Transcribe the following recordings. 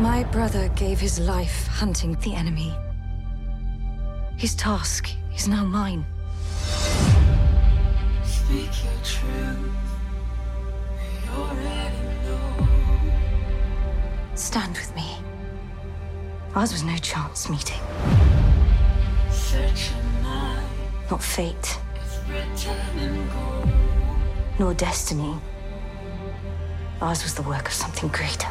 My brother gave his life hunting the enemy. His task is now mine. Speak your truth. We already know. Stand with me. Ours was no chance meeting. Not fate. Nor destiny. Ours was the work of something greater.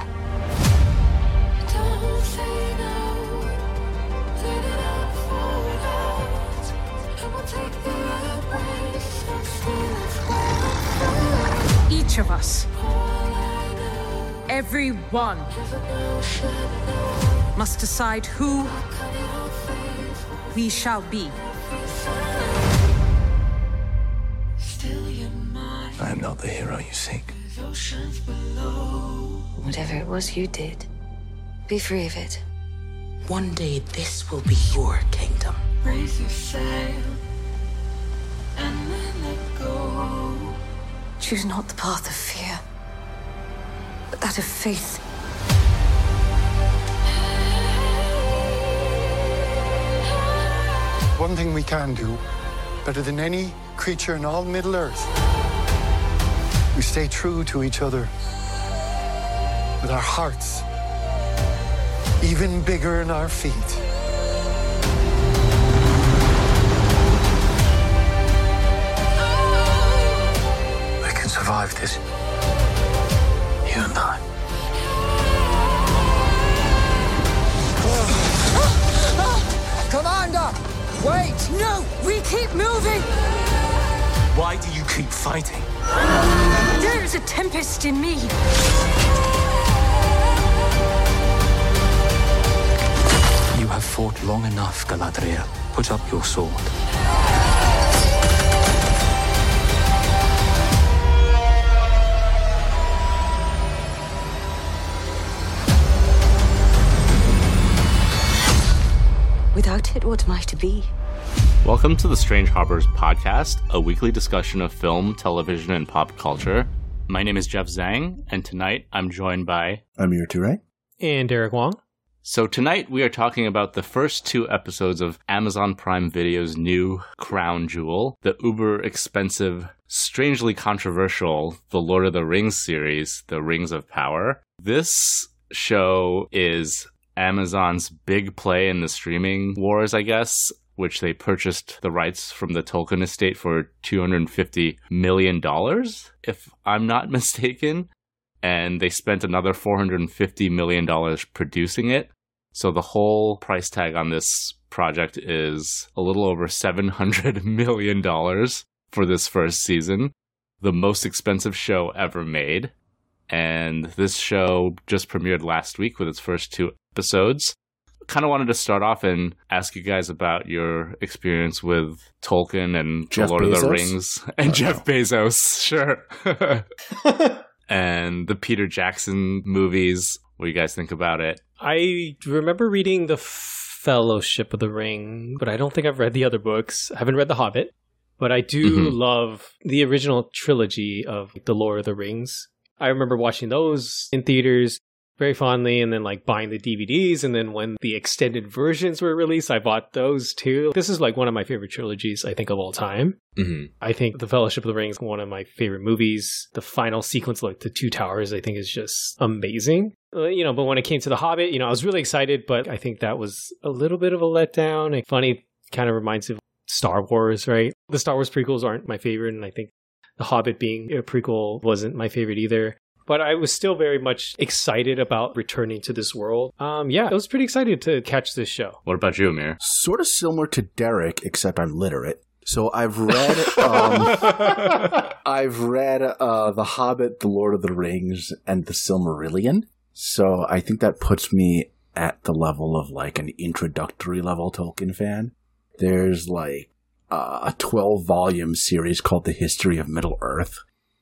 Each of us, every one, must decide who we shall be. I am not the hero you seek. Whatever it was you did, be free of it. One day this will be your kingdom. Raise your sail and then let go. Choose not the path of fear, but that of faith. One thing we can do, better than any creature in all Middle Earth, we stay true to each other with our hearts even bigger in our feet. We can survive this. You and I. Commander! Wait! No! We keep moving! Why do you keep fighting? There is a tempest in me. Have fought long enough, Galadriel. Put up your sword. Without it, what am I to be? Welcome to the Strange Harbors podcast, a weekly discussion of film, television, and pop culture. My name is Jeff Zhang, and tonight I'm joined by. Amir Toure. And Derek Wong. So, tonight we are talking about the first two episodes of Amazon Prime Video's new crown jewel, the uber expensive, strangely controversial The Lord of the Rings series, The Rings of Power. This show is Amazon's big play in the streaming wars, I guess, which they purchased the rights from the Tolkien estate for $250 million, if I'm not mistaken. And they spent another $450 million producing it. So the whole price tag on this project is a little over $700 million for this first season, the most expensive show ever made. And this show just premiered last week with its first two episodes. Kind of wanted to start off and ask you guys about your experience with Tolkien and Jeff The Lord of the Rings and Oh, Jeff no. Bezos, sure. and the Peter Jackson movies. What do you guys think about it? I remember reading The Fellowship of the Ring, but I don't think I've read the other books. I haven't read The Hobbit, but I do Mhm. love the original trilogy of The Lord of the Rings. I remember watching those in theaters very fondly and then like buying the DVDs and then when the extended versions were released I bought those too. This is like one of my favorite trilogies I think of all time. Mm-hmm. I think The Fellowship of the Ring is one of my favorite movies. The final sequence, like the Two Towers, I think is just amazing. Uh, you know, but when it came to The Hobbit, you know, I was really excited, but I think that was a little bit of a letdown. Like, funny, kind of reminds me of Star Wars, right? The Star Wars prequels aren't my favorite, and I think The Hobbit being a prequel wasn't my favorite either. But I was still very much excited about returning to this world. Um, yeah, I was pretty excited to catch this show. What about you, Amir? Sort of similar to Derek, except I'm literate. So I've read, um, I've read uh, The Hobbit, The Lord of the Rings, and The Silmarillion. So I think that puts me at the level of like an introductory level Tolkien fan. There's like uh, a 12 volume series called The History of Middle Earth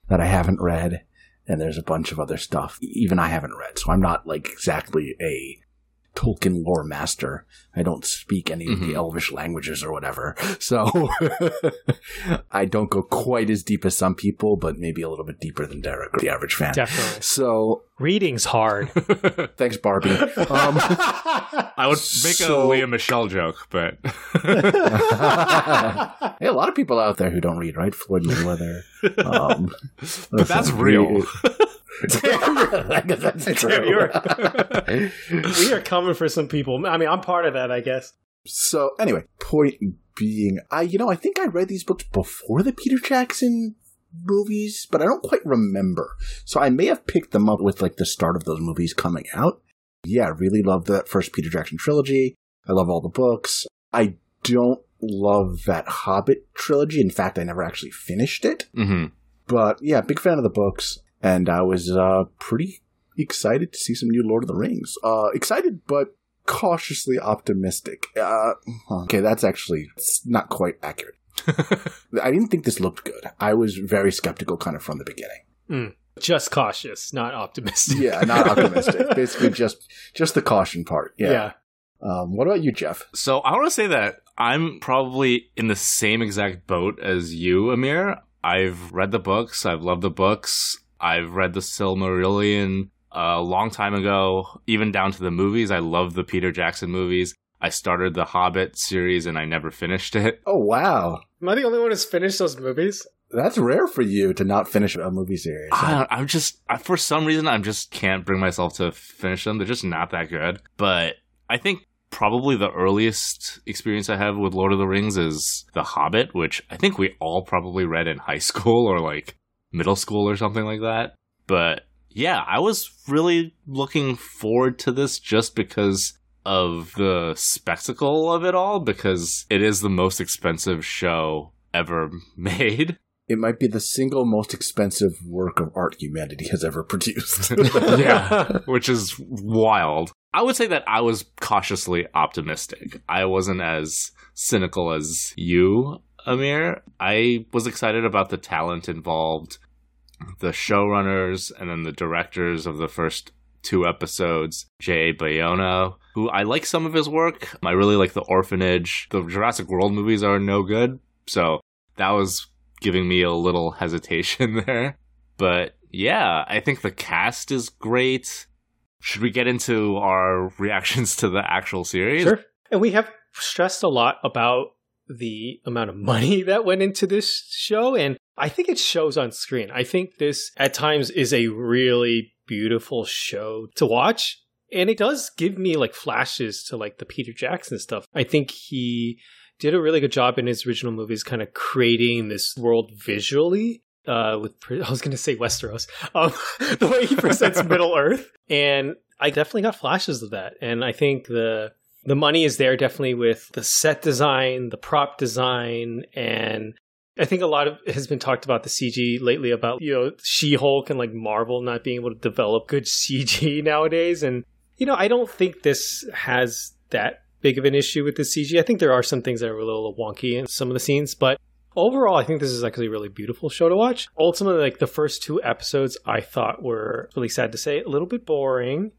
that I haven't read. And there's a bunch of other stuff even I haven't read. So I'm not like exactly a Tolkien lore master. I don't speak any of Mhm. the Elvish languages or whatever. So I don't go quite as deep as some people, but maybe a little bit deeper than Derek, the average fan. Definitely. So Reading's hard. thanks, Barbie. Um, I would make So- a Lea Michele joke, but hey, a lot of people out there who don't read, right? Floyd Mayweather. Um, but that's real. I guess that's true. Damn, you're- we are coming for some people. I mean, I'm part of that, I guess. So anyway, point being, I you know I think I read these books before the Peter Jackson movies, but I don't quite remember. So I may have picked them up with like the start of those movies coming out. Yeah, I really love that first Peter Jackson trilogy. I love all the books. I don't love that Hobbit trilogy. In fact, I never actually finished it. hmm But yeah, big fan of the books, and I was uh, pretty excited to see some new Lord of the Rings. Uh, excited, but cautiously optimistic. Uh, okay, that's actually it's not quite accurate. I didn't think this looked good. I was very skeptical, kind of from the beginning. Just cautious, not optimistic. Yeah, not optimistic. Basically, just just the caution part. Yeah. yeah. Um, what about you, Jeff? So I want to say that I'm probably in the same exact boat as you, Amir. I've read the books. I've loved the books. I've read the Silmarillion uh, a long time ago, even down to the movies. I love the Peter Jackson movies. I started the Hobbit series and I never finished it. Oh wow, Am I the only one who's finished those movies? that's rare for you to not finish a movie series. I, I'm just, I, for some reason, I just can't bring myself to finish them. They're just not that good. But I think probably the earliest experience I have with Lord of the Rings is The Hobbit, which I think we all probably read in high school or like middle school or something like that. But yeah, I was really looking forward to this just because of the spectacle of it all, because it is the most expensive show ever made. It might be the single most expensive work of art humanity has ever produced. yeah, which is wild. I would say that I was cautiously optimistic. I wasn't as cynical as you, Amir. I was excited about the talent involved, the showrunners, and then the directors of the first two episodes, J.A. Bayona, who I like some of his work. I really like The Orphanage. The Jurassic World movies are no good, so that was giving me a little hesitation there. But yeah, I think the cast is great. Should we get into our reactions to the actual series? Sure. And we have stressed a lot about the amount of money that went into this show. And I think it shows on screen. I think this at times is a really beautiful show to watch. And it does give me like flashes to like the Peter Jackson stuff. I think he did a really good job in his original movies, kind of creating this world visually. Uh, with I was going to say Westeros, um, the way he presents Middle Earth, and I definitely got flashes of that. And I think the the money is there definitely with the set design, the prop design, and I think a lot of has been talked about the CG lately about you know She Hulk and like Marvel not being able to develop good CG nowadays. And you know I don't think this has that big of an issue with the CG. I think there are some things that are a little wonky in some of the scenes, but overall, I think this is actually a really beautiful show to watch. Ultimately, like the first two episodes, I thought were really sad to say, a little bit boring.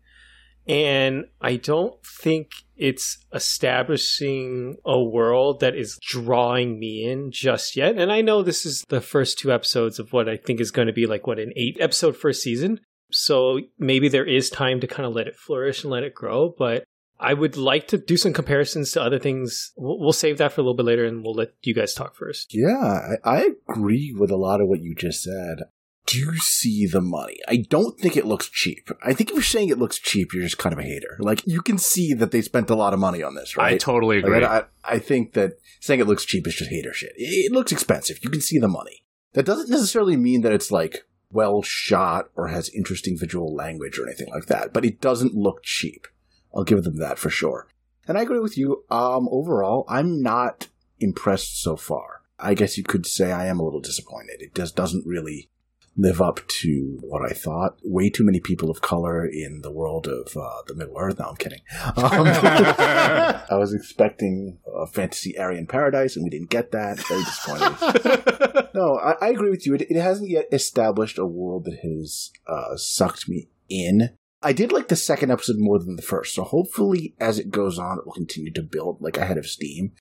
And I don't think it's establishing a world that is drawing me in just yet. And I know this is the first two episodes of what I think is going to be like, what, an eight episode first season. So maybe there is time to kind of let it flourish and let it grow. But I would like to do some comparisons to other things. We'll, save that for a little bit later and we'll let you guys talk first. Yeah, I agree with a lot of what you just said. Do you see the money? I don't think it looks cheap. I think if you're saying it looks cheap, you're just kind of a hater. Like you can see that they spent a lot of money on this, right? I totally Like, agree. I, I think that saying it looks cheap is just hater shit. It, it looks expensive. You can see the money. That doesn't necessarily mean that it's like well shot or has interesting visual language or anything like that, but it doesn't look cheap. I'll give them that for sure. And I agree with you. Um, overall, I'm not impressed so far. I guess you could say I am a little disappointed. It just doesn't really live up to what I thought. Way too many people of color in the world of uh, the Middle Earth. No, I'm kidding. Um, I was expecting a fantasy Aryan paradise, and we didn't get that. Very disappointing. no, I, I agree with you. It, it hasn't yet established a world that has uh, sucked me in. I did like the second episode more than the first, so hopefully as it goes on, it will continue to build like ahead of steam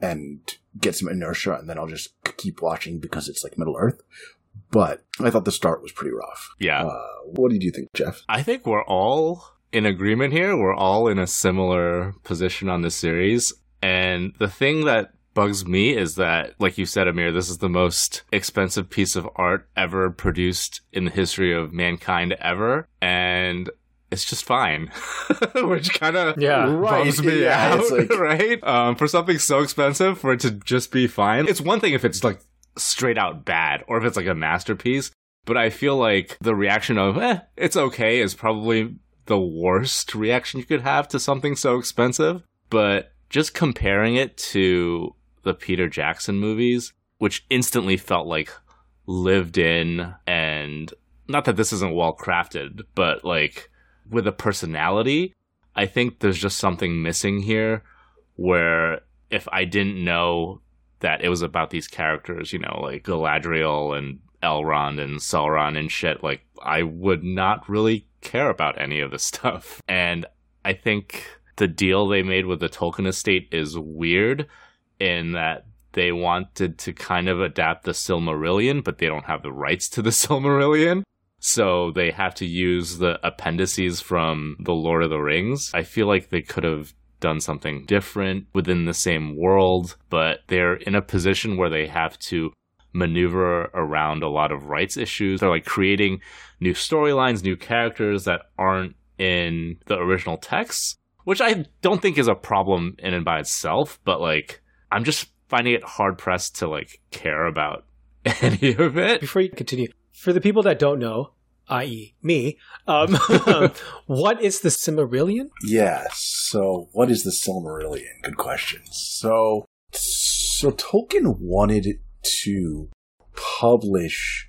and get some inertia, and then I'll just keep watching because it's like Middle Earth. But I thought the start was pretty rough. Yeah. Uh, what did you think, Jeff? I think we're all in agreement here. We're all in a similar position on this series. And the thing that bugs me is that, like you said, Amir, this is the most expensive piece of art ever produced in the history of mankind ever. And it's just fine, which kind of Yeah. bums me Yeah, out, it's like- right? Um, for something so expensive, for it to just be fine. It's one thing if it's like straight out bad, or if it's like a masterpiece. But I feel like the reaction of "eh, it's okay" is probably the worst reaction you could have to something so expensive. But just comparing it to the Peter Jackson movies, which instantly felt like lived in and not that this isn't well crafted, but like with a personality, I think there's just something missing here where if I didn't know that it was about these characters, you know, like Galadriel and Elrond and Sauron and shit, like I would not really care about any of this stuff. And I think the deal they made with the Tolkien estate is weird in that they wanted to kind of adapt the Silmarillion, but they don't have the rights to the Silmarillion. So they have to use the appendices from The Lord of the Rings. I feel like they could have done something different within the same world, but they're in a position where they have to maneuver around a lot of rights issues. They're like creating new storylines, new characters that aren't in the original texts, which I don't think is a problem in and by itself, but like I'm just finding it hard pressed to like care about any of it. Before you continue, for the people that don't know, i.e., me, um, what is the Cimmerillion? Yes. So, what is the Silmarillion? Good question. So, so Tolkien wanted to publish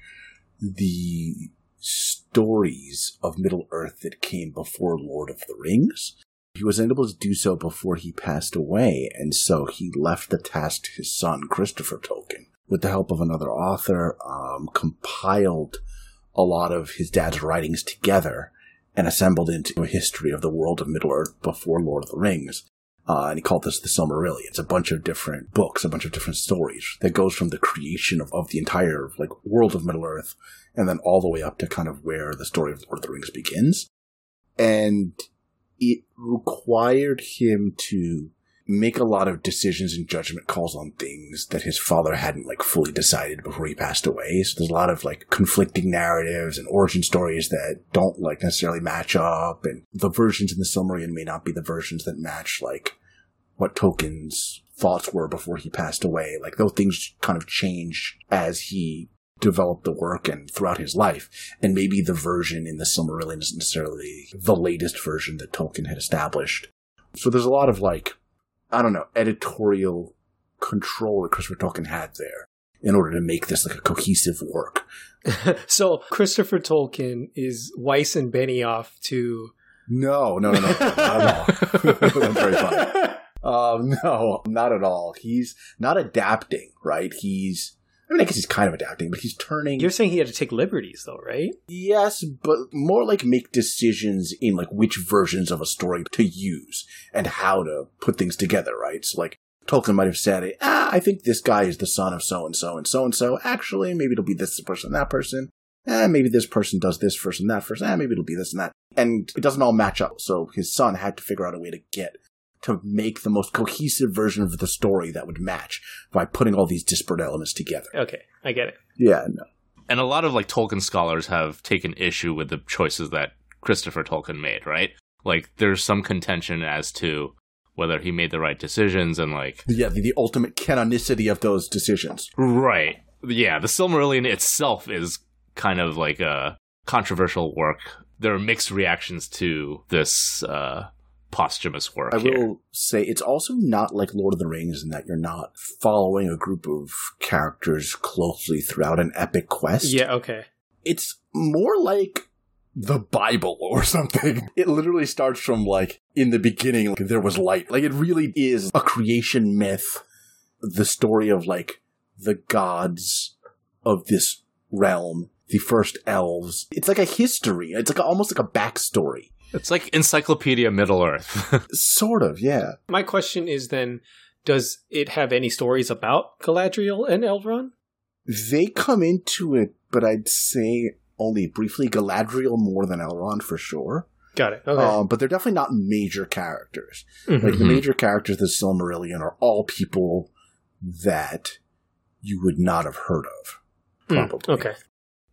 the stories of Middle Earth that came before Lord of the Rings. He was unable to do so before he passed away, and so he left the task to his son, Christopher Tolkien. With the help of another author, um, compiled a lot of his dad's writings together and assembled into a history of the world of Middle Earth before Lord of the Rings. Uh, and he called this the Silmarillion. It's a bunch of different books, a bunch of different stories that goes from the creation of, of the entire like world of Middle Earth, and then all the way up to kind of where the story of Lord of the Rings begins. And it required him to make a lot of decisions and judgment calls on things that his father hadn't like fully decided before he passed away. So there's a lot of like conflicting narratives and origin stories that don't like necessarily match up and the versions in the Silmarillion may not be the versions that match like what Tolkien's thoughts were before he passed away. Like those things kind of change as he developed the work and throughout his life. And maybe the version in the Silmarillion isn't necessarily the latest version that Tolkien had established. So there's a lot of like, I don't know, editorial control that Christopher Tolkien had there in order to make this like a cohesive work. so Christopher Tolkien is Weiss and Benioff to. No, no, no, no, not at all. That's very funny. Um, no, not at all. He's not adapting, right? He's, I mean, I guess he's kind of adapting, but he's turning. You're saying he had to take liberties, though, right? Yes, but more like make decisions in like which versions of a story to use and how to put things together, right? So like Tolkien might have said, ah, I think this guy is the son of so and so and so and so. Actually, maybe it'll be this person, and that person. Eh, maybe this person does this first and that first. Eh, maybe it'll be this and that. And it doesn't all match up. So his son had to figure out a way to get to make the most cohesive version of the story that would match by putting all these disparate elements together. Okay, I get it. Yeah, no. And a lot of like Tolkien scholars have taken issue with the choices that Christopher Tolkien made, right? Like there's some contention as to whether he made the right decisions and like Yeah, the, the ultimate canonicity of those decisions. Right. Yeah, the Silmarillion itself is kind of like a controversial work. There are mixed reactions to this uh posthumous work I here. will say it's also not like Lord of the Rings in that you're not following a group of characters closely throughout an epic quest. Yeah, okay. It's more like the Bible or something. It literally starts from like in the beginning, like there was light. Like it really is a creation myth. The story of like the gods of this realm the first elves. It's like a history. It's like a, almost like a backstory. It's like Encyclopedia Middle Earth. sort of, yeah. My question is then does it have any stories about Galadriel and Elrond? They come into it, but I'd say only briefly. Galadriel more than Elrond for sure. Got it. Okay. Um, but they're definitely not major characters. Mhm. Like the major characters of the Silmarillion are all people that you would not have heard of. Mm, Probably. okay.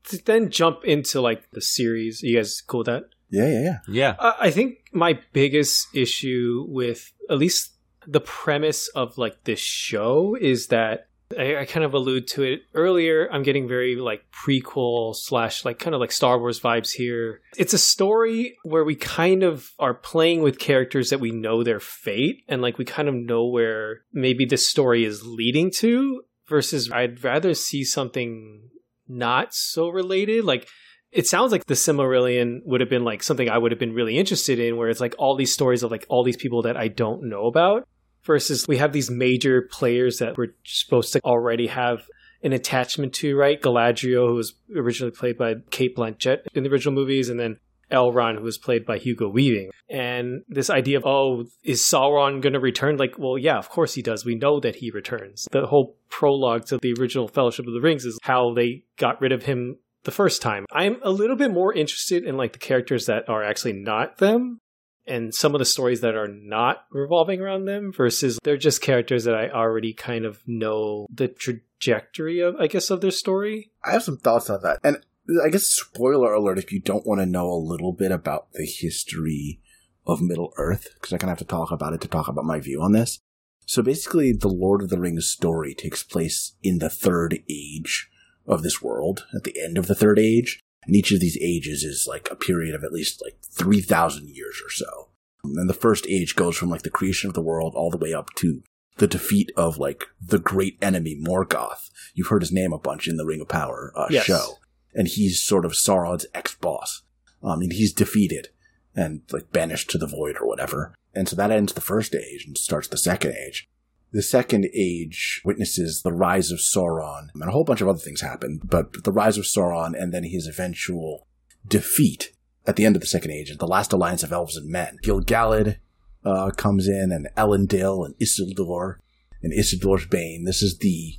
To then jump into like the series. You guys cool with that? Yeah, yeah, yeah. yeah. Uh, I think my biggest issue with at least the premise of like this show is that I, I kind of allude to it earlier. I'm getting very like prequel slash like kind of like Star Wars vibes here. It's a story where we kind of are playing with characters that we know their fate and like we kind of know where maybe this story is leading to versus I'd rather see something not so related. Like it sounds like the Silmarillion would have been like something I would have been really interested in, where it's like all these stories of like all these people that I don't know about, versus we have these major players that we're supposed to already have an attachment to, right? Galadriel, who was originally played by Cate Blanchett in the original movies, and then Elrond, who was played by Hugo Weaving. And this idea of, oh, is Sauron going to return? Like, well, yeah, of course he does. We know that he returns. The whole prologue to the original Fellowship of the Rings is how they got rid of him the first time. I'm a little bit more interested in like the characters that are actually not them and some of the stories that are not revolving around them versus they're just characters that I already kind of know the trajectory of, I guess, of their story. I have some thoughts on that. And I guess spoiler alert if you don't want to know a little bit about the history of Middle Earth, because I kind of have to talk about it to talk about my view on this. So basically, the Lord of the Rings story takes place in the third age of this world, at the end of the third age. And each of these ages is like a period of at least like 3,000 years or so. And the first age goes from like the creation of the world all the way up to the defeat of like the great enemy Morgoth. You've heard his name a bunch in the Ring of Power uh, Yes. show. And he's sort of Sauron's ex-boss. Um, and he's defeated and like banished to the void or whatever. And so that ends the first age and starts the second age. The second age witnesses the rise of Sauron, and a whole bunch of other things happen, but the rise of Sauron and then his eventual defeat at the end of the second age, the last alliance of elves and men. Gil-galad uh, comes in, and Elendil and Isildur, and Isildur's Bane. This is the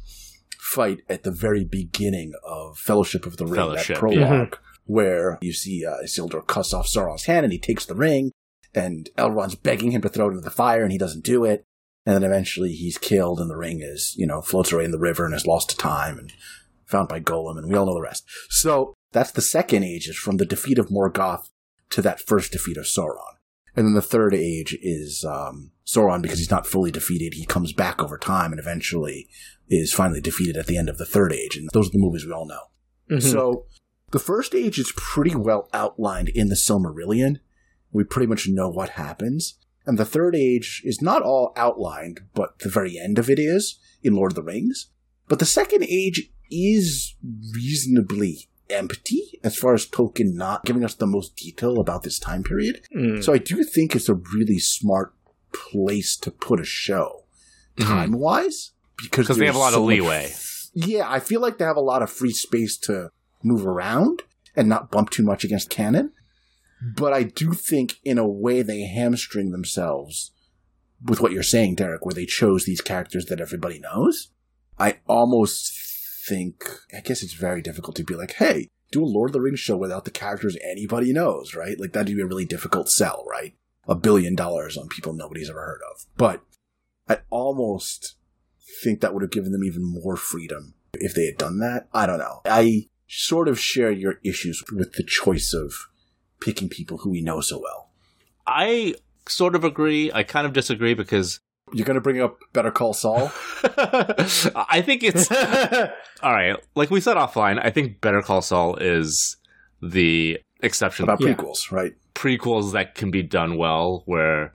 fight at the very beginning of Fellowship of the Ring, Fellowship, that prologue, where you see uh, Isildur cuts off Sauron's hand, and he takes the ring, and Elrond's begging him to throw it into the fire, and he doesn't do it. And then eventually he's killed, and the ring is, you know, floats away in the river and is lost to time and found by Gollum, and we all know the rest. So that's the second age, is from the defeat of Morgoth to that first defeat of Sauron. And then the third age is um, Sauron, because he's not fully defeated, he comes back over time and eventually is finally defeated at the end of the third age. And those are the movies we all know. Mhm. So the first age is pretty well outlined in the Silmarillion. We pretty much know what happens. And the third age is not all outlined, but the very end of it is in Lord of the Rings. But the second age is reasonably empty as far as Tolkien not giving us the most detail about this time period. Mm. So I do think it's a really smart place to put a show Mhm. time wise because they have a lot of so much- leeway. yeah, I feel like they have a lot of free space to move around and not bump too much against canon. But I do think, in a way, they hamstring themselves with what you're saying, Derek, where they chose these characters that everybody knows. I almost think, I guess it's very difficult to be like, hey, do a Lord of the Rings show without the characters anybody knows, right? Like, that'd be a really difficult sell, right? A billion dollars on people nobody's ever heard of. But I almost think that would have given them even more freedom if they had done that. I don't know. I sort of share your issues with the choice of picking people who we know so well. I sort of agree. I kind of disagree because You're going to bring up Better Call Saul? I think it's all right. Like we said offline, I think Better Call Saul is the exception. About Yeah. prequels, right? prequels that can be done well, where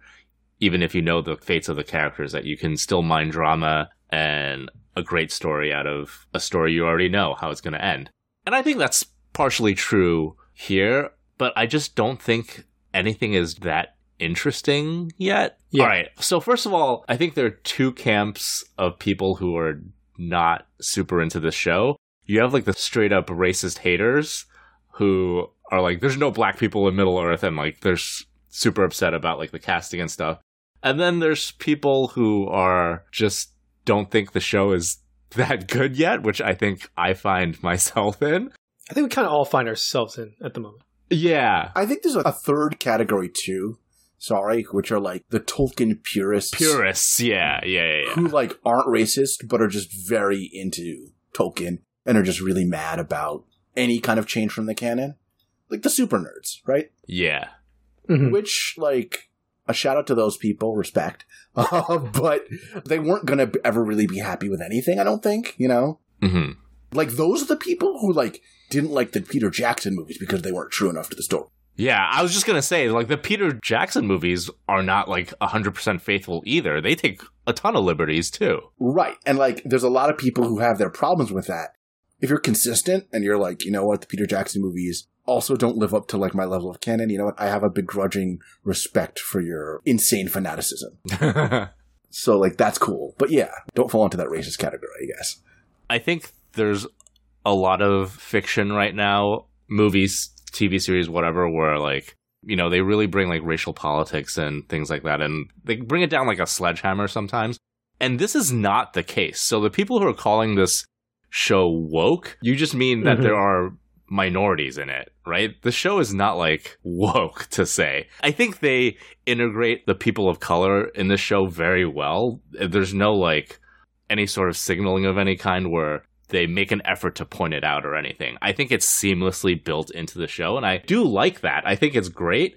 even if you know the fates of the characters, that you can still mine drama and a great story out of a story you already know how it's going to end. And I think that's partially true here, but I just don't think anything is that interesting yet. Yeah. All right. So first of all, I think there are two camps of people who are not super into this show. you have like the straight up racist haters who are like, there's no black people in Middle Earth, and like they're super upset about like the casting and stuff. And then there's people who are just don't think the show is that good yet, which I think I find myself in. I think we kind of all find ourselves in at the moment. Yeah. I think there's a third category too. Sorry, which are like the Tolkien purists. Purists, yeah, yeah, yeah, yeah. Who like aren't racist but are just very into Tolkien and are just really mad about any kind of change from the canon. Like the super nerds, right? Yeah. Mhm. Which like a shout out to those people, respect. Uh, but they weren't gonna ever really be happy with anything, I don't think, you know? hmm Like those are the people who like didn't like the Peter Jackson movies because they weren't true enough to the story. Yeah, I was just gonna say, like the Peter Jackson movies are not like hundred percent faithful either. They take a ton of liberties too. Right. And like there's a lot of people who have their problems with that. If you're consistent and you're like, you know what, the Peter Jackson movies also don't live up to like my level of canon, you know what, I have a begrudging respect for your insane fanaticism. So like that's cool. But yeah, don't fall into that racist category, I guess. I think there's a lot of fiction right now, movies, TV series, whatever, where like you know they really bring like racial politics and things like that, and they bring it down like a sledgehammer sometimes. And this is not the case. So the people who are calling this show woke, you just mean that Mhm. there are minorities in it, right? The show is not like woke to say. I think they integrate the people of color in the show very well. There's no like any sort of signaling of any kind where they make an effort to point it out or anything. I think it's seamlessly built into the show, and I do like that. I think it's great.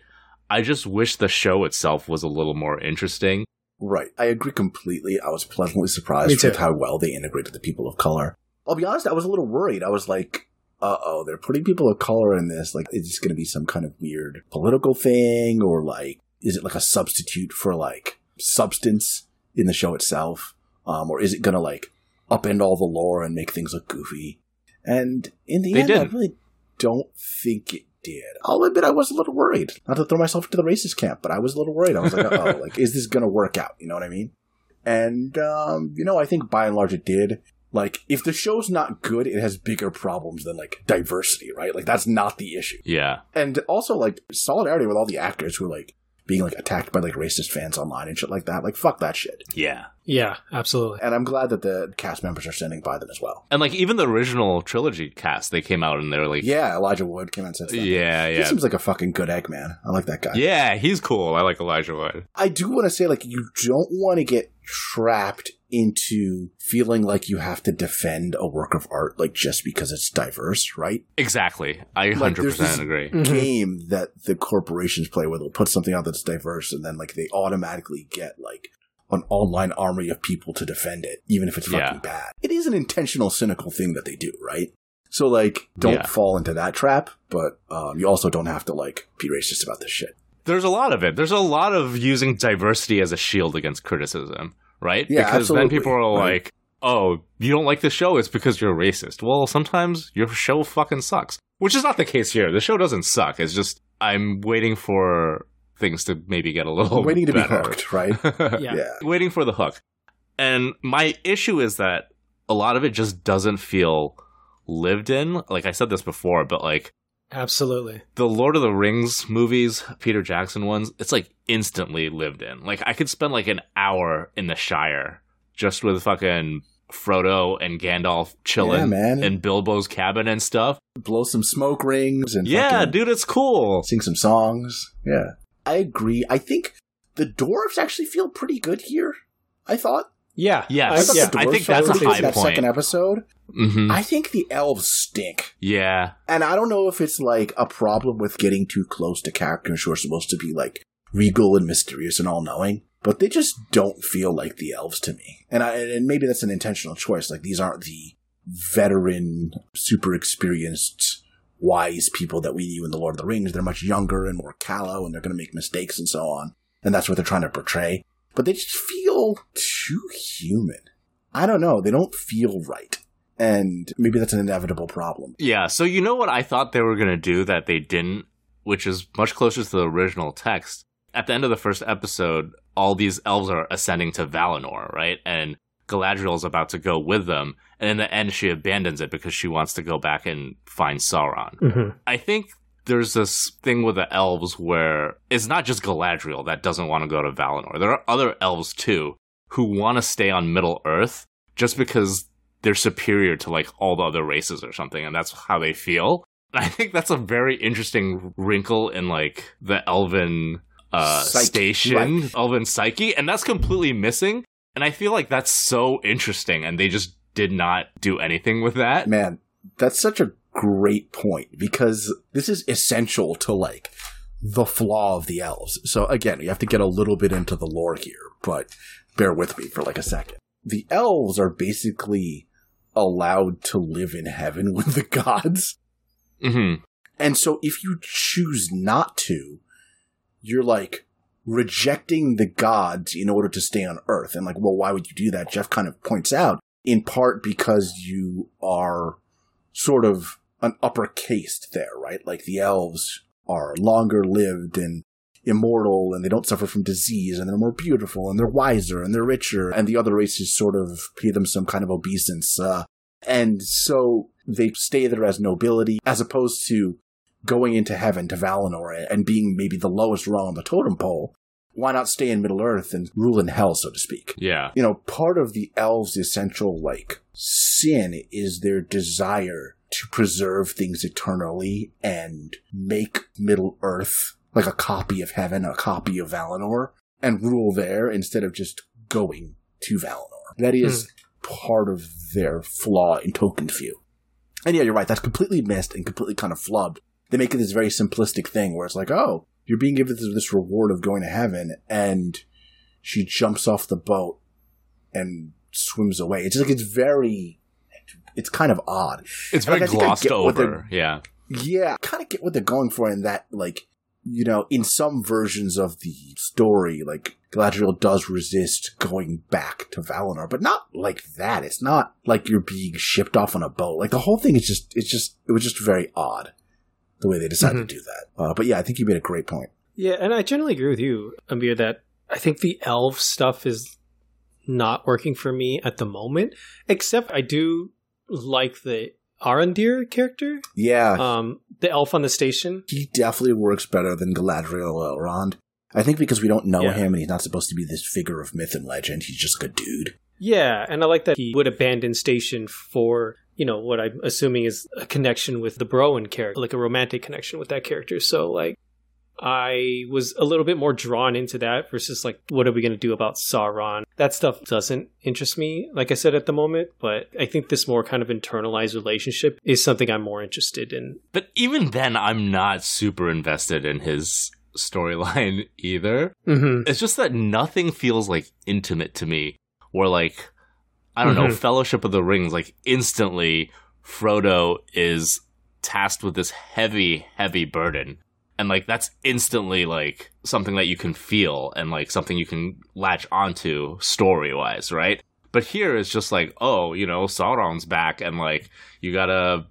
I just wish the show itself was a little more interesting. Right. I agree completely. I was pleasantly surprised with how well they integrated the people of color. I'll be honest, I was a little worried. I was like, uh oh, they're putting people of color in this. Like, is this going to be some kind of weird political thing? Or like, is it like a substitute for like substance in the show itself? Um, or is it going to like upend all the lore and make things look goofy? And in the They end, I didn't. really don't think it did. I'll admit I was a little worried. Not to throw myself into the racist camp, but I was a little worried. I was like, oh, like, is this going to work out? You know what I mean? And, um, you know, I think by and large it did. Like, if the show's not good, it has bigger problems than, like, diversity, right? Like, that's not the issue. Yeah. And also, like, solidarity with all the actors who like, being, like, attacked by, like, racist fans online and shit like that. Like, fuck that shit. Yeah. Yeah, absolutely. And I'm glad that the cast members are standing by them as well. And like even the original trilogy cast, they came out and they were like, Yeah, Elijah Wood came out and said stuff. yeah, He seems like a fucking good egg, man. I like that guy. Yeah, he's cool. I like Elijah Wood. I do want to say, like, you don't want to get trapped into feeling like you have to defend a work of art, like, just because it's diverse, right? Exactly. I Like, there's 100% this- agree. Mhm. Game that the corporations play where they'll put something out that's diverse and then, like, they automatically get, like, an online army of people to defend it, even if it's fucking Yeah. bad. It is an intentional, cynical thing that they do, right? So, like, don't Yeah. fall into that trap, but um, you also don't have to, like, be racist about this shit. There's a lot of it. There's a lot of using diversity as a shield against criticism, right? Yeah, because then people are right. like, oh, you don't like the show, it's because you're racist. Well, sometimes your show fucking sucks. Which is not the case here. The show doesn't suck. It's just I'm waiting for things to maybe get a little Waiting to be hooked, right? Yeah. yeah. waiting for the hook. And my issue is that a lot of it just doesn't feel lived in. Like I said this before, but like Absolutely. the Lord of the Rings movies, Peter Jackson ones, it's like instantly lived in. Like I could spend like an hour in the Shire just with fucking Frodo and Gandalf Yeah, chilling man. in Bilbo's cabin and stuff. Blow some smoke rings and Yeah, dude, it's cool. sing some songs. Yeah. I agree. I think the dwarves actually feel pretty good here. I thought. Yeah. Yes. I, thought yeah. the I dwarves think felt that's a pretty good high in that point. second episode. Hmm I think the elves stink. Yeah. And I don't know if it's like a problem with getting too close to characters who are supposed to be like regal and mysterious and all knowing, but they just don't feel like the elves to me. And I, and maybe that's an intentional choice. Like these aren't the veteran, super experienced, wise people that we knew in the Lord of the Rings. They're much younger and more callow and they're going to make mistakes and so on. And that's what they're trying to portray. But they just feel too human. I don't know. They don't feel right. And maybe that's an inevitable problem. Yeah, so you know what I thought they were going to do that they didn't, which is much closer to the original text. At the end of the first episode, all these elves are ascending to Valinor, right? And Galadriel's about to go with them, And in the end, she abandons it because she wants to go back and find Sauron. Mm-hmm. I think there's this thing with the elves where it's not just Galadriel that doesn't want to go to Valinor. There are other elves too who want to stay on Middle Earth just because they're superior to like all the other races or something, and that's how they feel. I think that's a very interesting wrinkle in like the elven uh, station, elven psyche, and that's completely missing. And I feel like that's so interesting, and they just did not do anything with that. Man, that's such a great point because this is essential to like the flaw of the elves. So again, you have to get a little bit into the lore here, but bear with me for like a second. The elves are basically allowed to live in heaven with the gods. hmm And so if you choose not to, you're like rejecting the gods in order to stay on earth. And like, well, why would you do that? Jeff kind of points out in part because you are sort of an upper caste there, right? Like the elves are longer lived and immortal and they don't suffer from disease and they're more beautiful and they're wiser and they're richer and the other races sort of pay them some kind of obeisance. Uh, and so they stay there as nobility as opposed to going into heaven to Valinor and being maybe the lowest rung on the totem pole. Why not stay in Middle Earth and rule in hell, so to speak? Yeah. You know, part of the elves' essential, like, sin is their desire to preserve things eternally and make Middle Earth like a copy of heaven, a copy of Valinor, and rule there instead of just going to Valinor. That is hmm. part of their flaw in Tolkien View. And yeah, you're right, that's completely missed and completely kind of flubbed. They make it this very simplistic thing where it's like, oh, you're being given this reward of going to heaven, and she jumps off the boat and swims away. It's like it's very, it's kind of odd. It's very Like, I I glossed get what they're- over. Yeah. Yeah, kind of get what they're going for in that, like, you know, in some versions of the story, like, Galadriel does resist going back to Valinor, but not like that. It's not like you're being shipped off on a boat. Like, the whole thing is just, it's just, it was just very odd the way they decided Mhm. to do that. Uh, but yeah, I think you made a great point. Yeah, and I generally agree with you, Amir, that I think the elf stuff is not working for me at the moment. Except I do like the Arondir character, Yeah, um, the elf on the station. he definitely works better than Galadriel Elrond. I think because we don't know Yeah. him and he's not supposed to be this figure of myth and legend. He's just a good dude. Yeah, and I like that he would abandon station for you know what I'm assuming is a connection with the Bronwyn character, like a romantic connection with that character. So like. I was a little bit more drawn into that versus like, what are we going to do about Sauron? That stuff doesn't interest me, like I said at the moment, but I think this more kind of internalized relationship is something I'm more interested in. But even then, I'm not super invested in his storyline either. Mm-hmm. It's just that nothing feels like intimate to me. Where like, I don't know, Mhm. Fellowship of the Rings, like instantly Frodo is tasked with this heavy, heavy burden. And like that's instantly like something that you can feel and like something you can latch onto story wise, right? But here it's just like, oh, you know, Sauron's back and like you gotta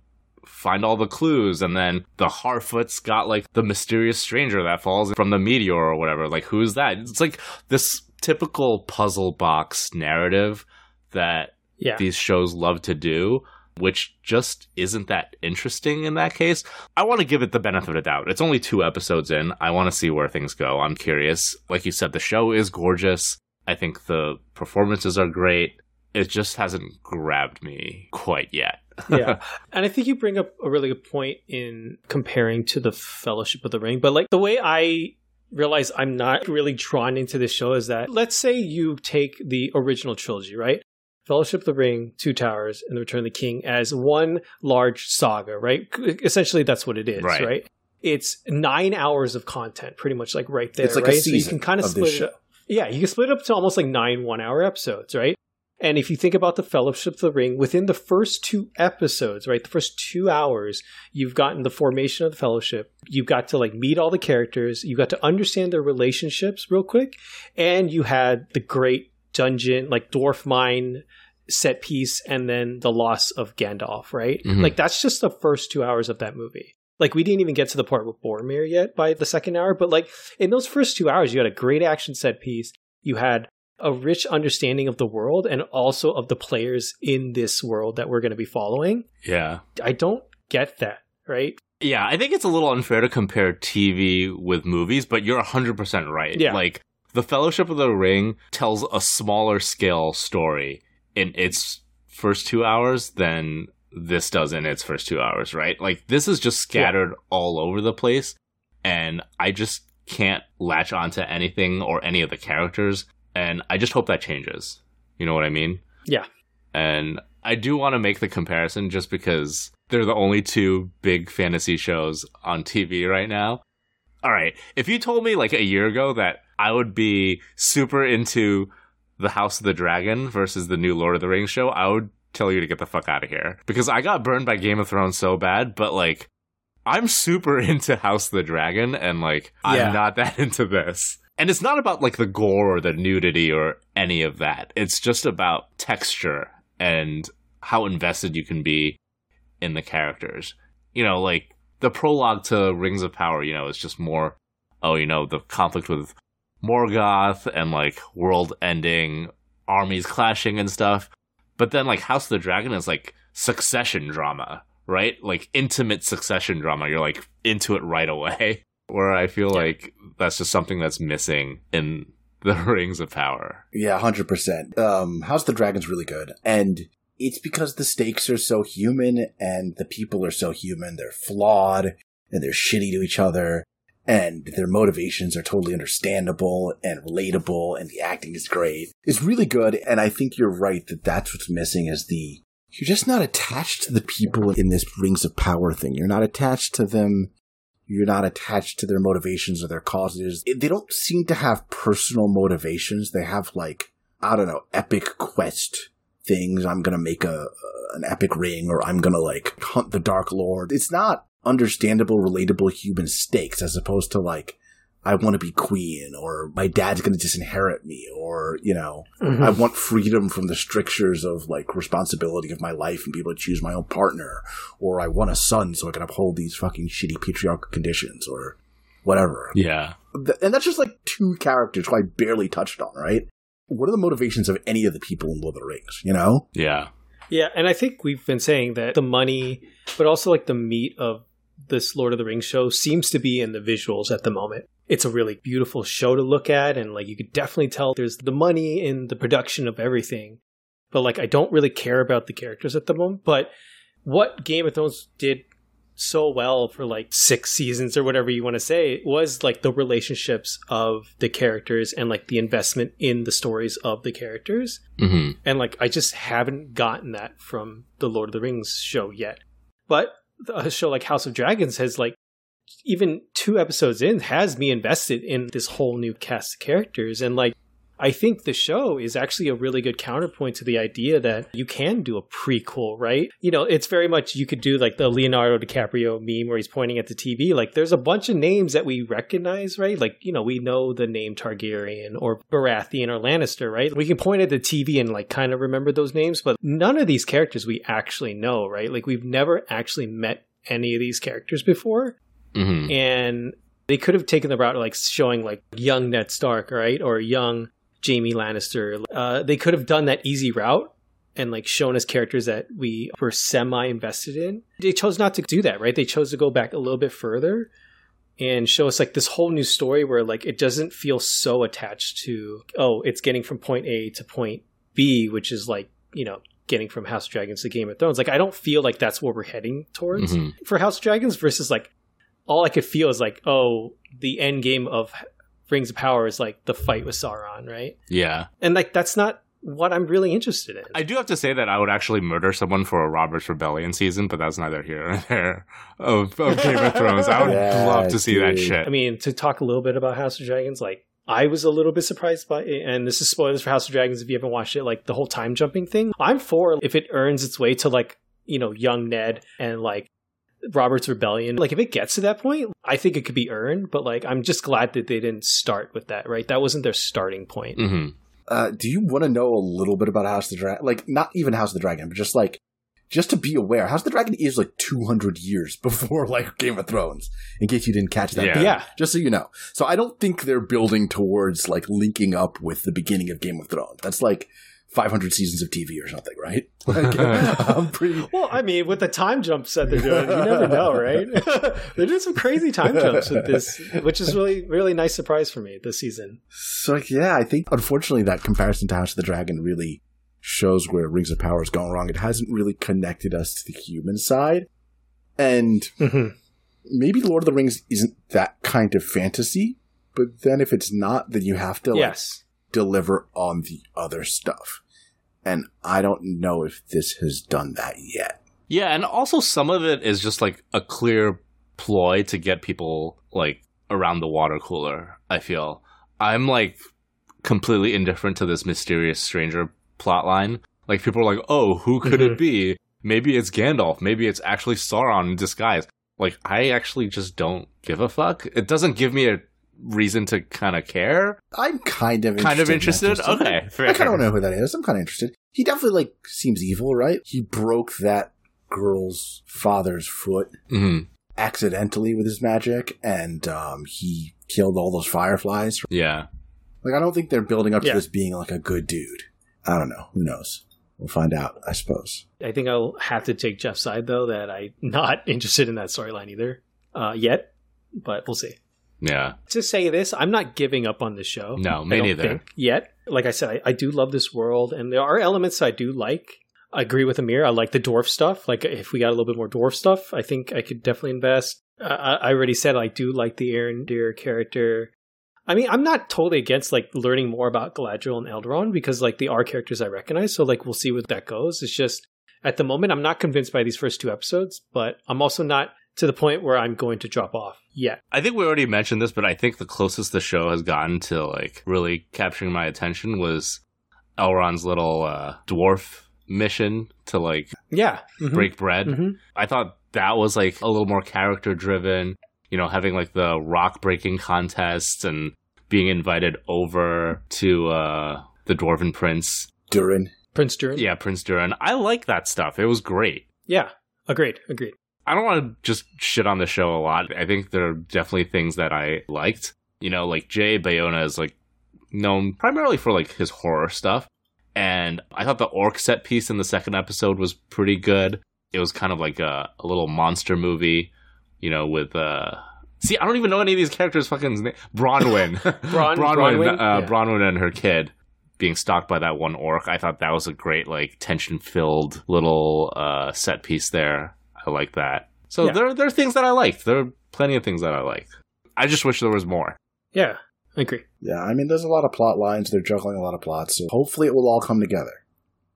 find all the clues and then the Harfoot's got like the mysterious stranger that falls from the meteor or whatever. Like who's that? It's like this typical puzzle box narrative that Yeah. these shows love to do, which just isn't that interesting in that case. I want to give it the benefit of doubt. It's only two episodes in. I want to see where things go. I'm curious. Like you said, the show is gorgeous. I think the performances are great. It just hasn't grabbed me quite yet. yeah. And I think you bring up a really good point in comparing to the Fellowship of the Ring. But like the way I realize I'm not really drawn into this show is that let's say you take the original trilogy, right? Fellowship of the Ring, Two Towers, and The Return of the King as one large saga, right? Essentially, that's what it is, Right. right? It's nine hours of content, pretty much like right there, It's like a right? so you can kind of of split it up. Yeah, you can split it up to almost like nine one hour episodes, right? And if you think about the Fellowship of the Ring, within the first two episodes, right, the first two hours, you've gotten the formation of the Fellowship. You've got to like meet all the characters. You got to understand their relationships real quick, and you had the great dungeon, like dwarf mine set piece, and then the loss of Gandalf, right? Mhm. Like that's just the first two hours of that movie. Like we didn't even get to the part with Boromir yet by the second hour, but like in those first two hours, you had a great action set piece. You had a rich understanding of the world and also of the players in this world that we're going to be following. Yeah. I don't get that, right? Yeah, I think it's a little unfair to compare TV with movies, but you're 100% right. Yeah. Like, The Fellowship of the Ring tells a smaller scale story in its first two hours than this does in its first two hours, right? Like, this is just scattered all over the place, and I just can't latch onto anything or any of the characters, and I just hope that changes. You know what I mean? Yeah. And I do want to make the comparison just because they're the only two big fantasy shows on TV right now. All right. If you told me like a year ago that I would be super into the House of the Dragon versus the new Lord of the Rings show, I would tell you to get the fuck out of here. Because I got burned by Game of Thrones so bad, but like I'm super into House of the Dragon and like Yeah. I'm not that into this. And it's not about like the gore or the nudity or any of that. It's just about texture and how invested you can be in the characters. You know, like the prologue to Rings of Power, you know, is just more, oh, you know, the conflict with Morgoth and like world ending, armies clashing and stuff. But then like House of the Dragon is like succession drama, right? Like intimate succession drama. You're like into it right away. Where I feel like that's just something that's missing in the Rings of Power. Yeah, hundred percent. Um, House of the Dragon's really good, and it's because the stakes are so human and the people are so human. They're flawed and they're shitty to each other, and their motivations are totally understandable and relatable, and the acting is great. It's really good, and I think you're right that that's what's missing is the you're just not attached to the people in this Rings of Power thing. You're not attached to them you're not attached to their motivations or their causes. They don't seem to have personal motivations. They have like, I don't know, epic quest things. I'm gonna make a, an epic ring or I'm gonna like hunt the Dark Lord. It's not understandable, relatable human stakes as opposed to like, I want to be queen or my dad's gonna disinherit me or, you know, mm-hmm. I want freedom from the strictures of like responsibility of my life and be able to choose my own partner, or I want a son so I can uphold these fucking shitty patriarchal conditions, or whatever. Yeah. Th- And that's just like two characters who I barely touched on, right? What are the motivations of any of the people in Lord of the Rings? You know? Yeah. Yeah, and I think we've been saying that the money, but also like the meat of this Lord of the Rings show seems to be in the visuals at the moment. It's a really beautiful show to look at, and like you could definitely tell there's the money in the production of everything. But like I don't really care about the characters at the moment. But what Game of Thrones did so well for like six seasons or whatever you want to say was like the relationships of the characters and like the investment in the stories of the characters. hmm And like I just haven't gotten that from the Lord of the Rings show yet. But a show like House of Dragons has like even two episodes in has me invested in this whole new cast of characters. And like I think the show is actually a really good counterpoint to the idea that you can do a prequel, right? You know, it's very much you could do like the Leonardo DiCaprio meme where he's pointing at the TV. Like, there's a bunch of names that we recognize, right? Like, you know, we know the name Targaryen or Baratheon or Lannister, right? We can point at the TV and like kind of remember those names, but none of these characters we actually know, right? Like, we've never actually met any of these characters before hmm and they could have taken the route of like showing like young Ned Stark, right, or young Jaime Lannister. Uh, they could have done that easy route and like shown us characters that we were semi invested in. They chose not to do that, right? They chose to go back a little bit further and show us like this whole new story where like it doesn't feel so attached to oh, it's getting from point A to point B, which is like you know getting from House of Dragons to Game of Thrones. Like I don't feel like that's where we're heading towards Mhm. for House of Dragons versus like all I could feel is like, oh, the end game of Rings of Power is like the fight with Sauron, right? Yeah. And like that's not what I'm really interested in. I do have to say that I would actually murder someone for a Robert's Rebellion season, but that's neither here nor there of, of Game of Thrones. I would Yeah, love to see that shit. I mean, to talk a little bit about House of Dragons, like I was a little bit surprised by it, and this is spoilers for House of Dragons if you haven't watched it, like the whole time jumping thing. I'm for if it earns its way to like, you know, young Ned and like Robert's Rebellion. Like if it gets to that point, I think it could be earned, but like I'm just glad that they didn't start with that, right? That wasn't their starting point. hmm Uh, do you want to know a little bit about House of the Dragon? Like, not even House of the Dragon, but just like just to be aware, House of the Dragon is like 200 years before like Game of Thrones, in case you didn't catch that. Yeah. Yeah. Just so you know. So I don't think they're building towards like linking up with the beginning of Game of Thrones. That's like 500 seasons of TV or something, right? Like, I'm pretty. Well, I mean, with the time jumps that they're doing, you never know, right? they're doing some crazy time jumps with this, which is really, really nice surprise for me this season. So like, yeah, I think unfortunately that comparison to House of the Dragon really shows where Rings of Power is going wrong. It hasn't really connected us to the human side. And Mm-hmm. maybe Lord of the Rings isn't that kind of fantasy, but then if it's not, then you have to like, Yes. deliver on the other stuff. And I don't know if this has done that yet. Yeah, and also some of it is just like a clear ploy to get people like around the water cooler, I feel. I'm like completely indifferent to this mysterious stranger plotline. Like people are like, "Oh, who could it mm-hmm. be? Maybe it's Gandalf, maybe it's actually Sauron in disguise." Like I actually just don't give a fuck. It doesn't give me a reason to kind of care. I'm kind of Kind of interested. in interested? Okay, fair. I kind of know who that is. I'm kind of interested. He definitely like seems evil, right? He broke that girl's father's foot Mhm. accidentally with his magic, and um, he killed all those fireflies. Yeah. Like, I don't think they're building up Yeah. to this being like a good dude. I don't know. Who knows? We'll find out, I suppose. I think I'll have to take Jeff's side though that I'm not interested in that storyline either uh, yet, but we'll see. Yeah. To say this, I'm not giving up on the show. No, me I don't neither. think, yet. Like I said, I, I do love this world, and there are elements I do like. I agree with Amir. I like the dwarf stuff. Like if we got a little bit more dwarf stuff, I think I could definitely invest. I, I I already said I do like the Arondir character. I mean, I'm not totally against like learning more about Galadriel and Elrond because like they are characters I recognize. So like we'll see where that goes. It's just at the moment I'm not convinced by these first two episodes, but I'm also not to the point where I'm going to drop off yet. I think we already mentioned this, but I think the closest the show has gotten to like really capturing my attention was Elrond's little uh, dwarf mission to like Yeah. Mhm. break bread. Mhm. I thought that was like a little more character driven, you know, having like the rock breaking contests and being invited over to uh, the Dwarven Prince. Durin. Prince Durin. Yeah, Prince Durin. I like that stuff. It was great. Yeah. Agreed. Agreed. I don't want to just shit on the show a lot. I think there are definitely things that I liked. You know, like Jay Bayona is like known primarily for like his horror stuff. And I thought the orc set piece in the second episode was pretty good. It was kind of like a, a little monster movie, you know, with uh See, I don't even know any of these characters' fucking name. Bronwyn. Bron- Bronwyn, Bronwyn? uh, Yeah. Bronwyn and her kid being stalked by that one orc. I thought that was a great, like, tension-filled little uh, set piece there. I like that. So Yeah. there, there are things that I liked. There are plenty of things that I liked. I just wish there was more. Yeah. I agree. Yeah, I mean, there's a lot of plot lines. They're juggling a lot of plots, so hopefully it will all come together.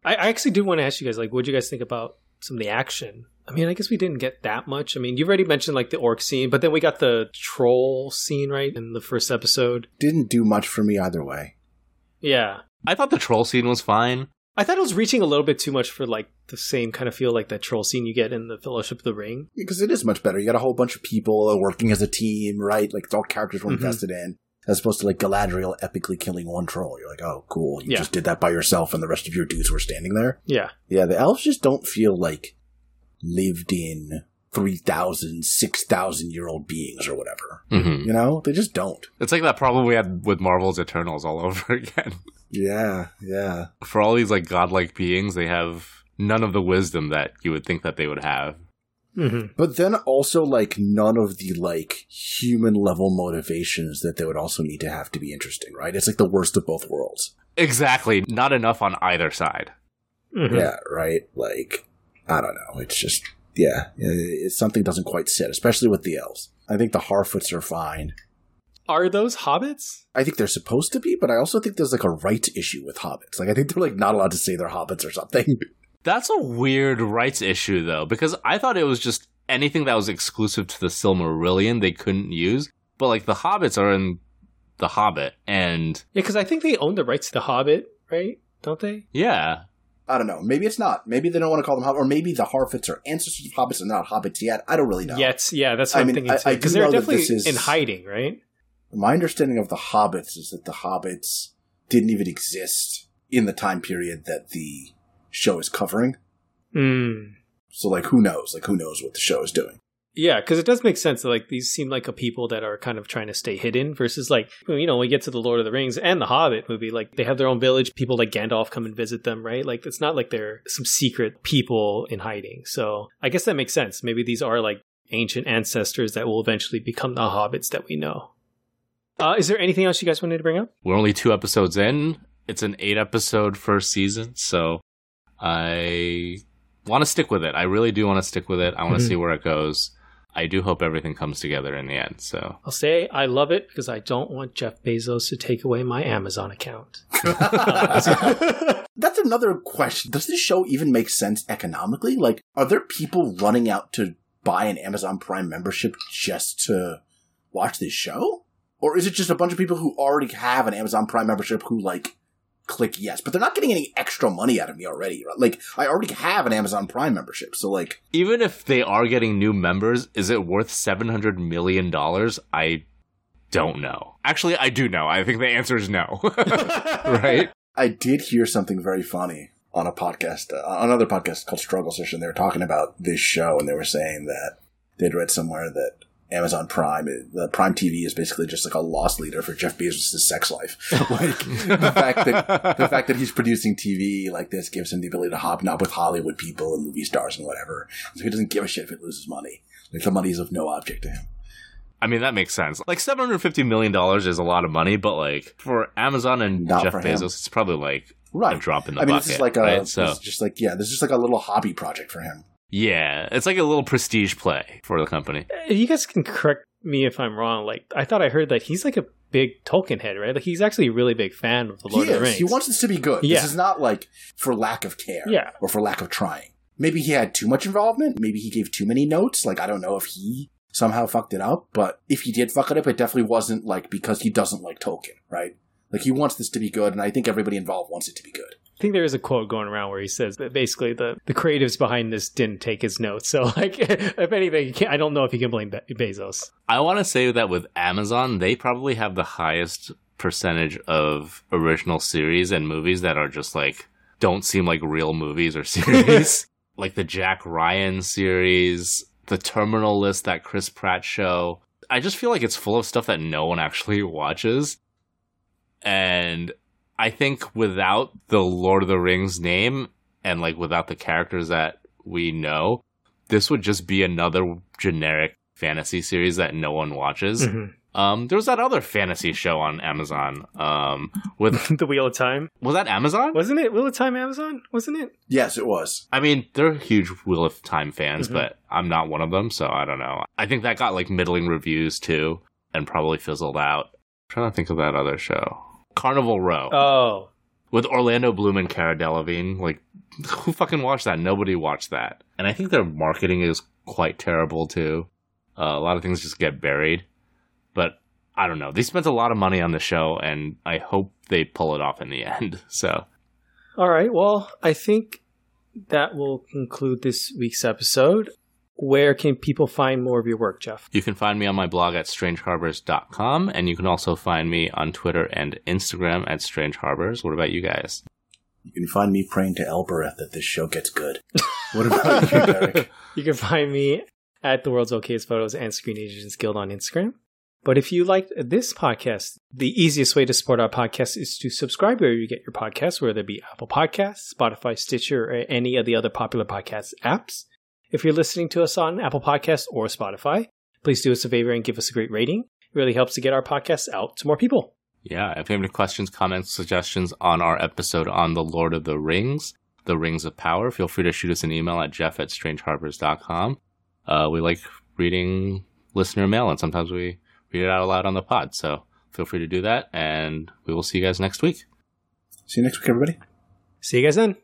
I, I actually do want to ask you guys, like, what do you guys think about some of the action? I mean, I guess we didn't get that much. I mean, you've already mentioned like the orc scene, but then we got the troll scene, right, in the first episode. Didn't do much for me either way. Yeah. I thought the troll scene was fine. I thought it was reaching a little bit too much for like the same kind of feel like that troll scene you get in the Fellowship of the Ring. Because it is much better. You got a whole bunch of people working as a team, right? Like, it's all characters were Mhm. invested in. As opposed to, like, Galadriel epically killing one troll. You're like, oh, cool. You Yeah. just did that by yourself and the rest of your dudes were standing there. Yeah. Yeah, the elves just don't feel like lived in 3,000, 6,000 year old beings or whatever. hmm You know? They just don't. It's like that problem we had with Marvel's Eternals all over again. Yeah, yeah. For all these like godlike beings, they have none of the wisdom that you would think that they would have. hmm But then also, like, none of the, like, human level motivations that they would also need to have to be interesting, right? It's like the worst of both worlds. Exactly. Not enough on either side. hmm Yeah, right? Like, I don't know. It's just, yeah, it's something doesn't quite sit, especially with the elves. I think the Harfoots are fine. Are those hobbits? I think they're supposed to be, but I also think there's like a rights issue with hobbits. Like, I think they're like not allowed to say they're hobbits or something. That's a weird rights issue, though, because I thought it was just anything that was exclusive to the Silmarillion they couldn't use. But like the hobbits are in the Hobbit, and Yeah, because I think they own the rights to the Hobbit, right? Don't they? yeah, I don't know. Maybe it's not. Maybe they don't want to call them hobbits, or maybe the Harfoots are ancestors of hobbits and not hobbits yet. I don't really know. Yet, yeah, that's what I am mean, thinking I- too. Do Because they're definitely this is- in hiding, right? My understanding of the hobbits is that the hobbits didn't even exist in the time period that the show is covering. Mm. So like, who knows? Like, who knows what the show is doing? Yeah, because it does make sense that like these seem like a people that are kind of trying to stay hidden versus like you know when we get to the Lord of the Rings and the Hobbit movie, like they have their own village. People like Gandalf come and visit them, right? Like it's not like they're some secret people in hiding. So I guess that makes sense. Maybe these are like ancient ancestors that will eventually become the hobbits that we know. Uh, is there anything else you guys wanted to bring up? We're only two episodes in. It's an eight episode first season, so I want to stick with it. I really do want to stick with it. I want to Mhm. see where it goes. I do hope everything comes together in the end. So I'll say I love it because I don't want Jeff Bezos to take away my Amazon account. That's another question. Does this show even make sense economically? Like, are there people running out to buy an Amazon Prime membership just to watch this show? Or is it just a bunch of people who already have an Amazon Prime membership who, like, click yes, but they're not getting any extra money out of me already? Right? Like, I already have an Amazon Prime membership, so, like, even if they are getting new members, is it worth seven hundred million dollars? I don't know. Actually, I do know. I think the answer is no. right? I did hear something very funny on a podcast, uh, on another podcast called Struggle Session. They were talking about this show, and they were saying that they'd read somewhere that Amazon Prime, the Prime TV, is basically just like a loss leader for Jeff Bezos' sex life. like the fact that the fact that he's producing TV like this gives him the ability to hobnob with Hollywood people and movie stars and whatever. So he doesn't give a shit if it loses money. Like the money is of no object to him. I mean, that makes sense. Like seven hundred fifty million dollars is a lot of money, but like for Amazon and Not Jeff. Bezos, it's probably like Right. a drop in the I mean, bucket. this is like a, right? this So is just like yeah, this is just like a little hobby project for him. Yeah, it's like a little prestige play for the company. Uh, you guys can correct me if I'm wrong. Like I thought I heard that he's like a big Tolkien head, right? Like he's actually a really big fan of the Lord he of the is. Rings. He wants this to be good. Yeah. This is not like for lack of care Yeah. or for lack of trying. Maybe he had too much involvement. Maybe he gave too many notes. Like, I don't know if he somehow fucked it up, but if he did fuck it up, it definitely wasn't like because he doesn't like Tolkien, right? Like, he wants this to be good, and I think everybody involved wants it to be good. I think there is a quote going around where he says that basically the, the creatives behind this didn't take his notes. So like, if anything, I don't know if you can blame Be- Bezos. I want to say that with Amazon, they probably have the highest percentage of original series and movies that are just like don't seem like real movies or series. like the Jack Ryan series, the Terminal List, that Chris Pratt show. I just feel like it's full of stuff that no one actually watches. And I think without the Lord of the Rings name and like without the characters that we know, this would just be another generic fantasy series that no one watches. Um, there was that other fantasy show on Amazon. Um, with the Wheel of Time was that Amazon? wasn't it? Wheel of Time Amazon wasn't it? Yes, it was. I mean, they're huge Wheel of Time fans, Mhm. but I'm not one of them, so I don't know. I think that got like middling reviews too, and probably fizzled out. trying to think of that other show, Carnival Row, Oh, with Orlando Bloom and Cara Delevingne. Like, who fucking watched that? Nobody watched that, and I think their marketing is quite terrible too. Uh, a lot of things just get buried, but I don't know. They spent a lot of money on the show, and I hope they pull it off in the end. So. all right. Well, I think that will conclude this week's episode. Where can people find more of your work, Jeff? You can find me on my blog at strangeharbors.com, and you can also find me on Twitter and Instagram at Strange Harbors. What about you guys? You can find me praying to Elbereth that this show gets good. What about you, Derek? You can find me at the world's okayest photos and Screen Agents Guild on Instagram. But if you liked this podcast, the easiest way to support our podcast is to subscribe where you get your podcasts, whether it be Apple Podcasts, Spotify, Stitcher, or any of the other popular podcast apps. If you're listening to us on Apple Podcasts or Spotify, please do us a favor and give us a great rating. It really helps to get our podcasts out to more people. Yeah, if you have any questions, comments, suggestions on our episode on The Lord of the Rings, The Rings of Power, feel free to shoot us an email at jeff at strangeharbors.com. Uh, we like reading listener mail, and sometimes we read it out loud on the pod, so feel free to do that, and we will see you guys next week. See you next week, everybody. See you guys then.